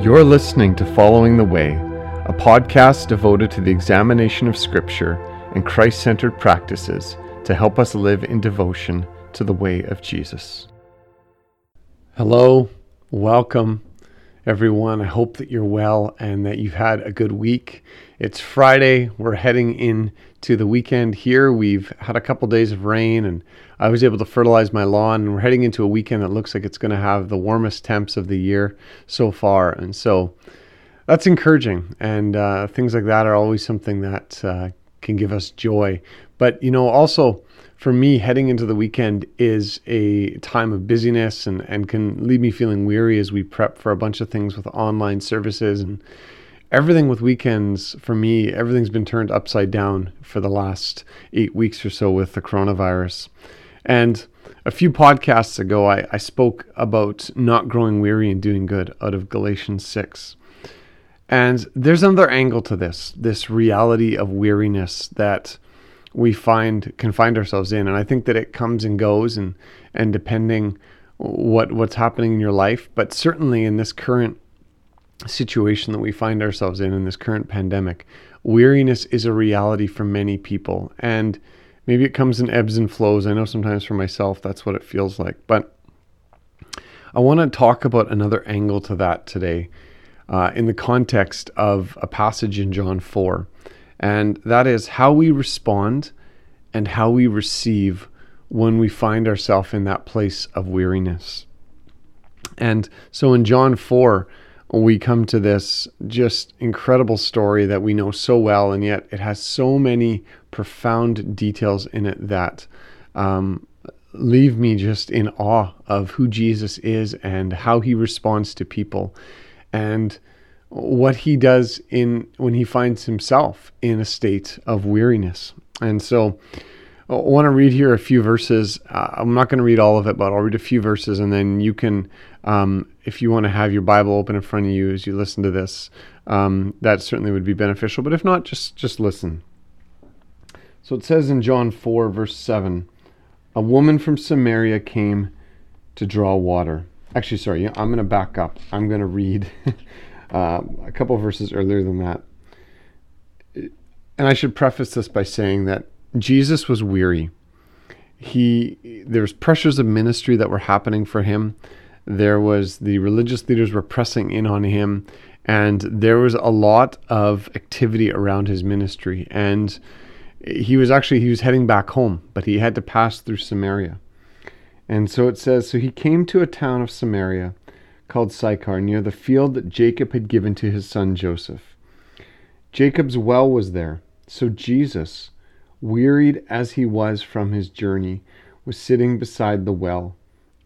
You're listening to Following the Way, a podcast devoted to the examination of Scripture and Christ centered practices to help us live in devotion to the way of Jesus. Hello, welcome everyone. I hope that you're well and that you've had a good week. It's Friday. We're heading into the weekend here. We've had a couple days of rain and I was able to fertilize my lawn we're heading into a weekend that looks like it's going to have the warmest temps of the year so far. And so that's encouraging. And uh, things like that are always something that uh, can give us joy. But, you know, also, for me, heading into the weekend is a time of busyness and, and can leave me feeling weary as we prep for a bunch of things with online services and everything with weekends. For me, everything's been turned upside down for the last eight weeks or so with the coronavirus. And a few podcasts ago, I, I spoke about not growing weary and doing good out of Galatians 6. And there's another angle to this this reality of weariness that we find can find ourselves in. And i think that it comes and goes and and depending what what's happening in your life. But certainly in this current situation that we find ourselves in in this current pandemic weariness is a reality for many people. And maybe it comes in ebbs and flows i know sometimes for myself that's what it feels like but i want to talk about another angle to that today uh, in the context of a passage in john 4 and that is how we respond and how we receive when we find ourselves in that place of weariness. And so in John 4, we come to this just incredible story that we know so well, and yet it has so many profound details in it that um, leave me just in awe of who Jesus is and how he responds to people. And what he does in when he finds himself in a state of weariness. And so I want to read here a few verses. Uh, I'm not going to read all of it, but I'll read a few verses, and then you can, um, if you want to have your Bible open in front of you as you listen to this, um, that certainly would be beneficial. But if not, just just listen. So it says in John 4, verse 7, a woman from Samaria came to draw water. Actually, sorry, I'm going to back up. I'm going to read uh, a couple verses earlier than that. And I should preface this by saying that Jesus was weary. He there was pressures of ministry that were happening for him. There was the religious leaders were pressing in on him, and there was a lot of activity around his ministry. And he was actually he was heading back home, but he had to pass through Samaria. And so it says, so he came to a town of Samaria called Sychar, near the field that Jacob had given to his son Joseph. Jacob's well was there, so Jesus, wearied as he was from his journey, was sitting beside the well.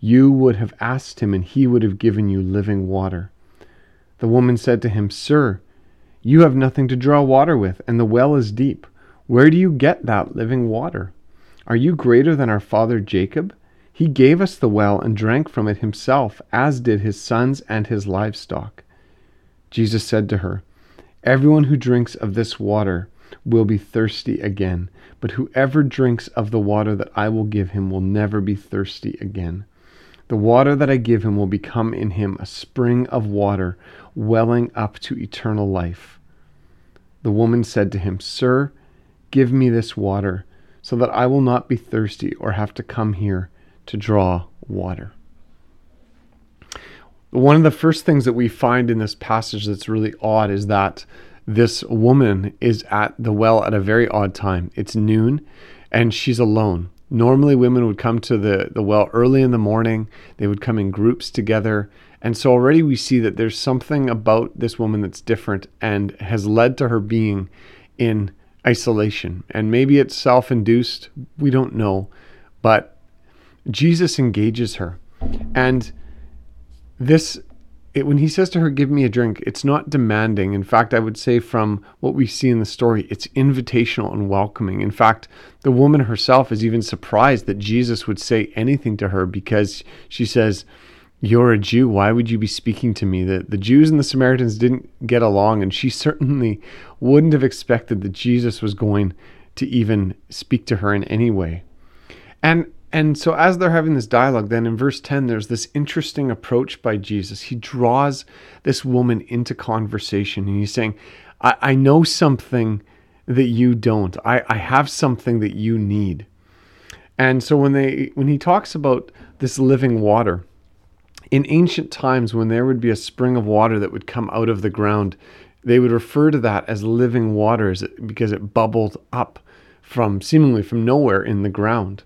you would have asked him, and he would have given you living water. The woman said to him, Sir, you have nothing to draw water with, and the well is deep. Where do you get that living water? Are you greater than our father Jacob? He gave us the well and drank from it himself, as did his sons and his livestock. Jesus said to her, Everyone who drinks of this water will be thirsty again, but whoever drinks of the water that I will give him will never be thirsty again. The water that I give him will become in him a spring of water welling up to eternal life. The woman said to him, Sir, give me this water, so that I will not be thirsty or have to come here to draw water. One of the first things that we find in this passage that's really odd is that this woman is at the well at a very odd time. It's noon and she's alone. Normally, women would come to the, the well early in the morning, they would come in groups together. And so already we see that there's something about this woman that's different and has led to her being in isolation. And maybe it's self induced, we don't know. But Jesus engages her. And this it, when he says to her, Give me a drink, it's not demanding. In fact, I would say from what we see in the story, it's invitational and welcoming. In fact, the woman herself is even surprised that Jesus would say anything to her because she says, You're a Jew. Why would you be speaking to me? The, the Jews and the Samaritans didn't get along, and she certainly wouldn't have expected that Jesus was going to even speak to her in any way. And and so, as they're having this dialogue, then in verse 10, there's this interesting approach by Jesus. He draws this woman into conversation and he's saying, I, I know something that you don't. I, I have something that you need. And so when they when he talks about this living water, in ancient times when there would be a spring of water that would come out of the ground, they would refer to that as living water because it bubbled up from seemingly from nowhere in the ground.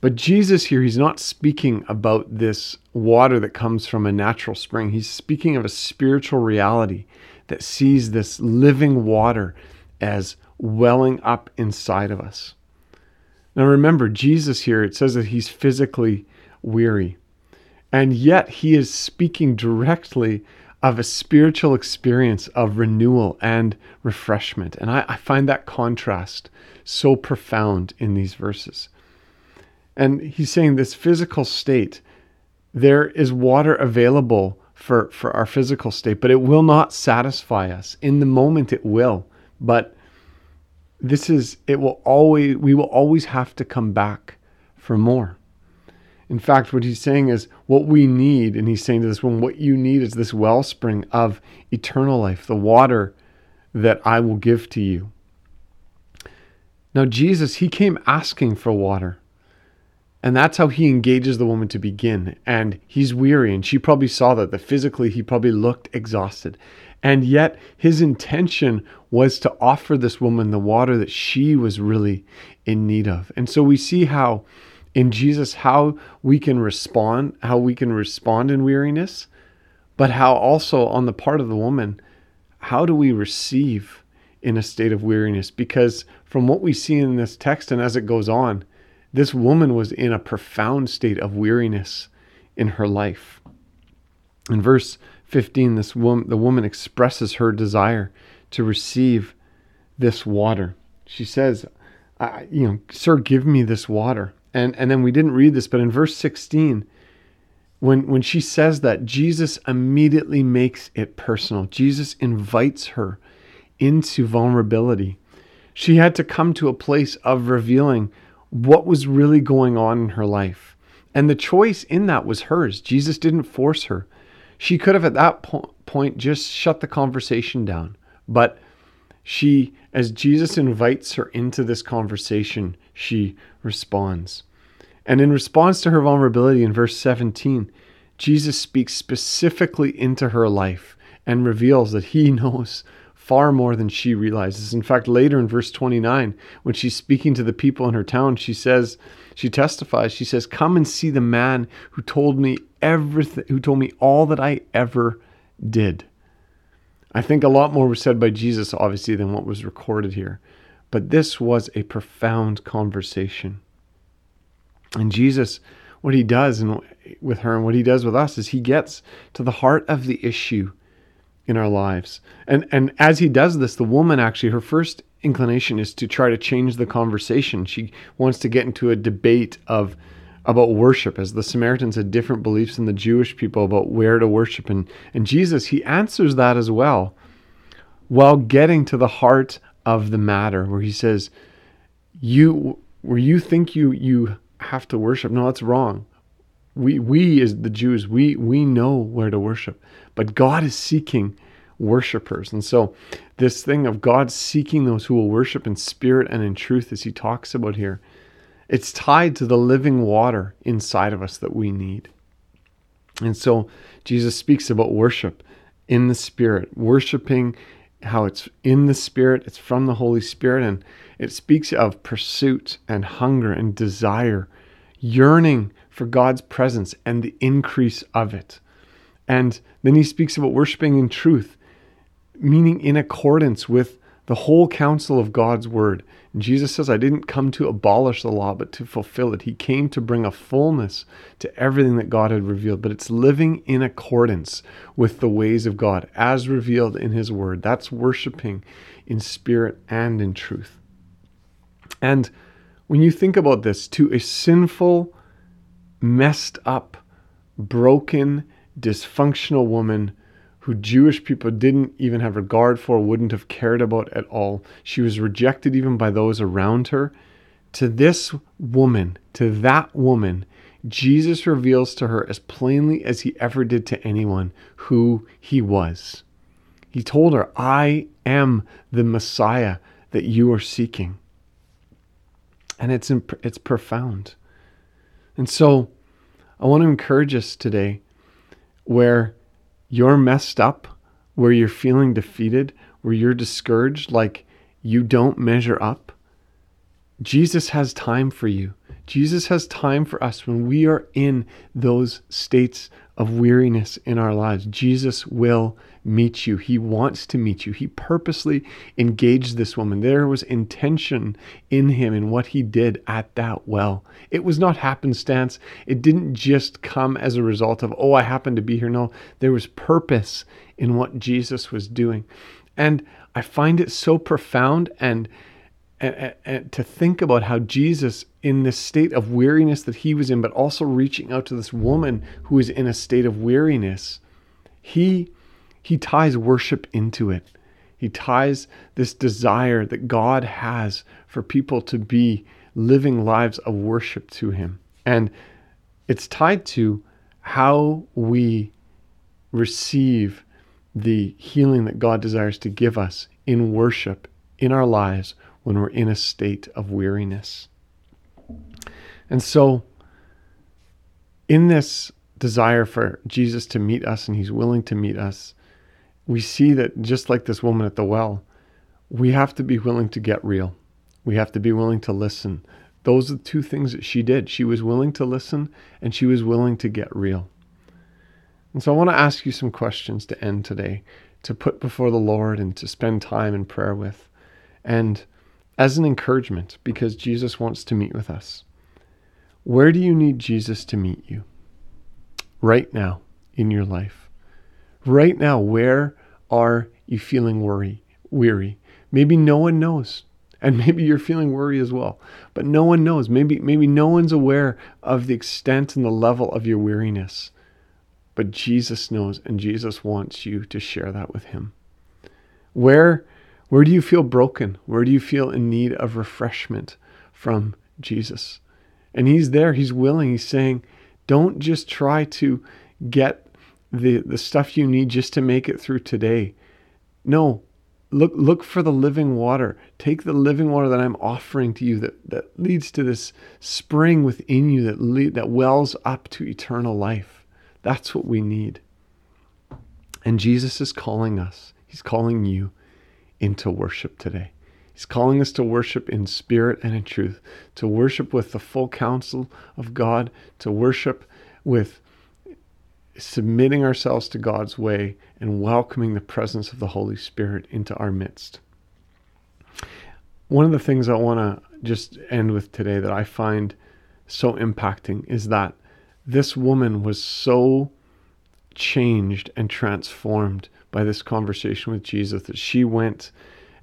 But Jesus here, he's not speaking about this water that comes from a natural spring. He's speaking of a spiritual reality that sees this living water as welling up inside of us. Now remember, Jesus here, it says that he's physically weary. And yet he is speaking directly of a spiritual experience of renewal and refreshment. And I, I find that contrast so profound in these verses. And he's saying this physical state, there is water available for, for our physical state, but it will not satisfy us. In the moment, it will. But this is, it will always, we will always have to come back for more. In fact, what he's saying is what we need, and he's saying to this woman, what you need is this wellspring of eternal life, the water that I will give to you. Now, Jesus, he came asking for water. And that's how he engages the woman to begin. And he's weary, and she probably saw that, that physically he probably looked exhausted. And yet his intention was to offer this woman the water that she was really in need of. And so we see how in Jesus how we can respond, how we can respond in weariness, but how also on the part of the woman, how do we receive in a state of weariness? Because from what we see in this text and as it goes on, this woman was in a profound state of weariness in her life. In verse 15, this woman, the woman expresses her desire to receive this water. She says, you know, sir, give me this water. And, and then we didn't read this, but in verse 16, when, when she says that, Jesus immediately makes it personal. Jesus invites her into vulnerability. She had to come to a place of revealing what was really going on in her life. And the choice in that was hers. Jesus didn't force her. She could have at that po- point just shut the conversation down. But she, as Jesus invites her into this conversation, she responds. And in response to her vulnerability in verse 17, Jesus speaks specifically into her life and reveals that he knows far more than she realizes. In fact, later in verse 29, when she's speaking to the people in her town, she says, she testifies, she says, Come and see the man who told me everything, who told me all that I ever did. I think a lot more was said by Jesus, obviously, than what was recorded here. But this was a profound conversation. And Jesus, what he does and with her and what he does with us is he gets to the heart of the issue in our lives. And and as he does this, the woman actually her first inclination is to try to change the conversation. She wants to get into a debate of about worship as the Samaritans had different beliefs than the Jewish people about where to worship and and Jesus he answers that as well while getting to the heart of the matter where he says you where you think you you have to worship no that's wrong we we as the Jews we we know where to worship but God is seeking worshipers. And so this thing of God seeking those who will worship in spirit and in truth as he talks about here it's tied to the living water inside of us that we need. And so Jesus speaks about worship in the spirit worshiping how it's in the spirit it's from the holy spirit and it speaks of pursuit and hunger and desire yearning for God's presence and the increase of it. And then he speaks about worshiping in truth, meaning in accordance with the whole counsel of God's word. And Jesus says, I didn't come to abolish the law, but to fulfill it. He came to bring a fullness to everything that God had revealed, but it's living in accordance with the ways of God as revealed in his word. That's worshiping in spirit and in truth. And when you think about this, to a sinful, messed up, broken, dysfunctional woman who Jewish people didn't even have regard for, wouldn't have cared about at all. She was rejected even by those around her. To this woman, to that woman, Jesus reveals to her as plainly as he ever did to anyone who he was. He told her, I am the Messiah that you are seeking. And it's, imp- it's profound. And so I want to encourage us today where you're messed up, where you're feeling defeated, where you're discouraged, like you don't measure up, Jesus has time for you. Jesus has time for us when we are in those states of weariness in our lives. Jesus will meet you. He wants to meet you. He purposely engaged this woman. There was intention in him in what he did at that well. It was not happenstance. It didn't just come as a result of, oh, I happen to be here. No, there was purpose in what Jesus was doing. And I find it so profound and and, and, to think about how Jesus, in this state of weariness that he was in, but also reaching out to this woman who is in a state of weariness, he he ties worship into it. He ties this desire that God has for people to be living lives of worship to Him. And it's tied to how we receive the healing that God desires to give us in worship in our lives when we're in a state of weariness. And so, in this desire for Jesus to meet us, and He's willing to meet us, we see that just like this woman at the well, we have to be willing to get real. We have to be willing to listen. Those are the two things that she did. She was willing to listen and she was willing to get real. And so I want to ask you some questions to end today, to put before the Lord and to spend time in prayer with. And as an encouragement, because Jesus wants to meet with us. Where do you need Jesus to meet you? Right now in your life. Right now, where are you feeling worry, weary? Maybe no one knows. And maybe you're feeling worry as well. But no one knows. Maybe maybe no one's aware of the extent and the level of your weariness. But Jesus knows and Jesus wants you to share that with him. Where where do you feel broken? Where do you feel in need of refreshment from Jesus? And he's there, he's willing. He's saying, don't just try to get the, the stuff you need just to make it through today. No, look look for the living water. Take the living water that I'm offering to you that, that leads to this spring within you that lead, that wells up to eternal life. That's what we need. And Jesus is calling us. He's calling you into worship today. He's calling us to worship in spirit and in truth, to worship with the full counsel of God, to worship with submitting ourselves to God's way and welcoming the presence of the Holy Spirit into our midst. One of the things I want to just end with today that I find so impacting is that this woman was so changed and transformed by this conversation with Jesus that she went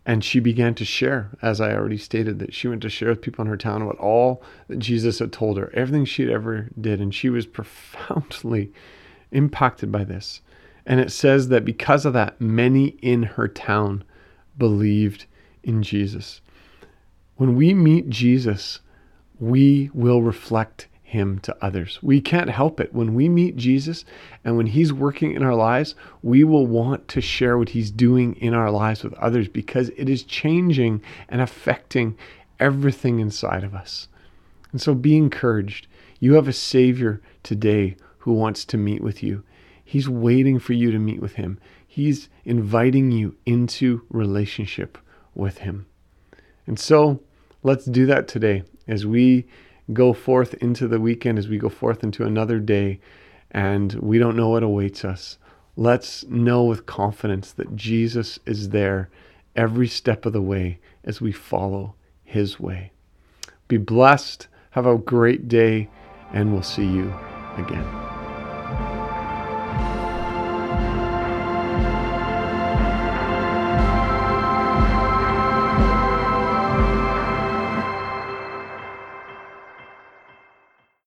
and she began to share, as I already stated, that she went to share with people in her town about all that Jesus had told her, everything she had ever did, and she was profoundly impacted by this. And it says that because of that, many in her town believed in Jesus. When we meet Jesus, we will reflect him to others. We can't help it. When we meet Jesus and when he's working in our lives, we will want to share what he's doing in our lives with others because it is changing and affecting everything inside of us. And so be encouraged. You have a Savior today who wants to meet with you. He's waiting for you to meet with him. He's inviting you into relationship with him. And so let's do that today as we go forth into the weekend, as we go forth into another day, and we don't know what awaits us. Let's know with confidence that Jesus is there every step of the way as we follow His way. Be blessed. Have a great day, and we'll see you again.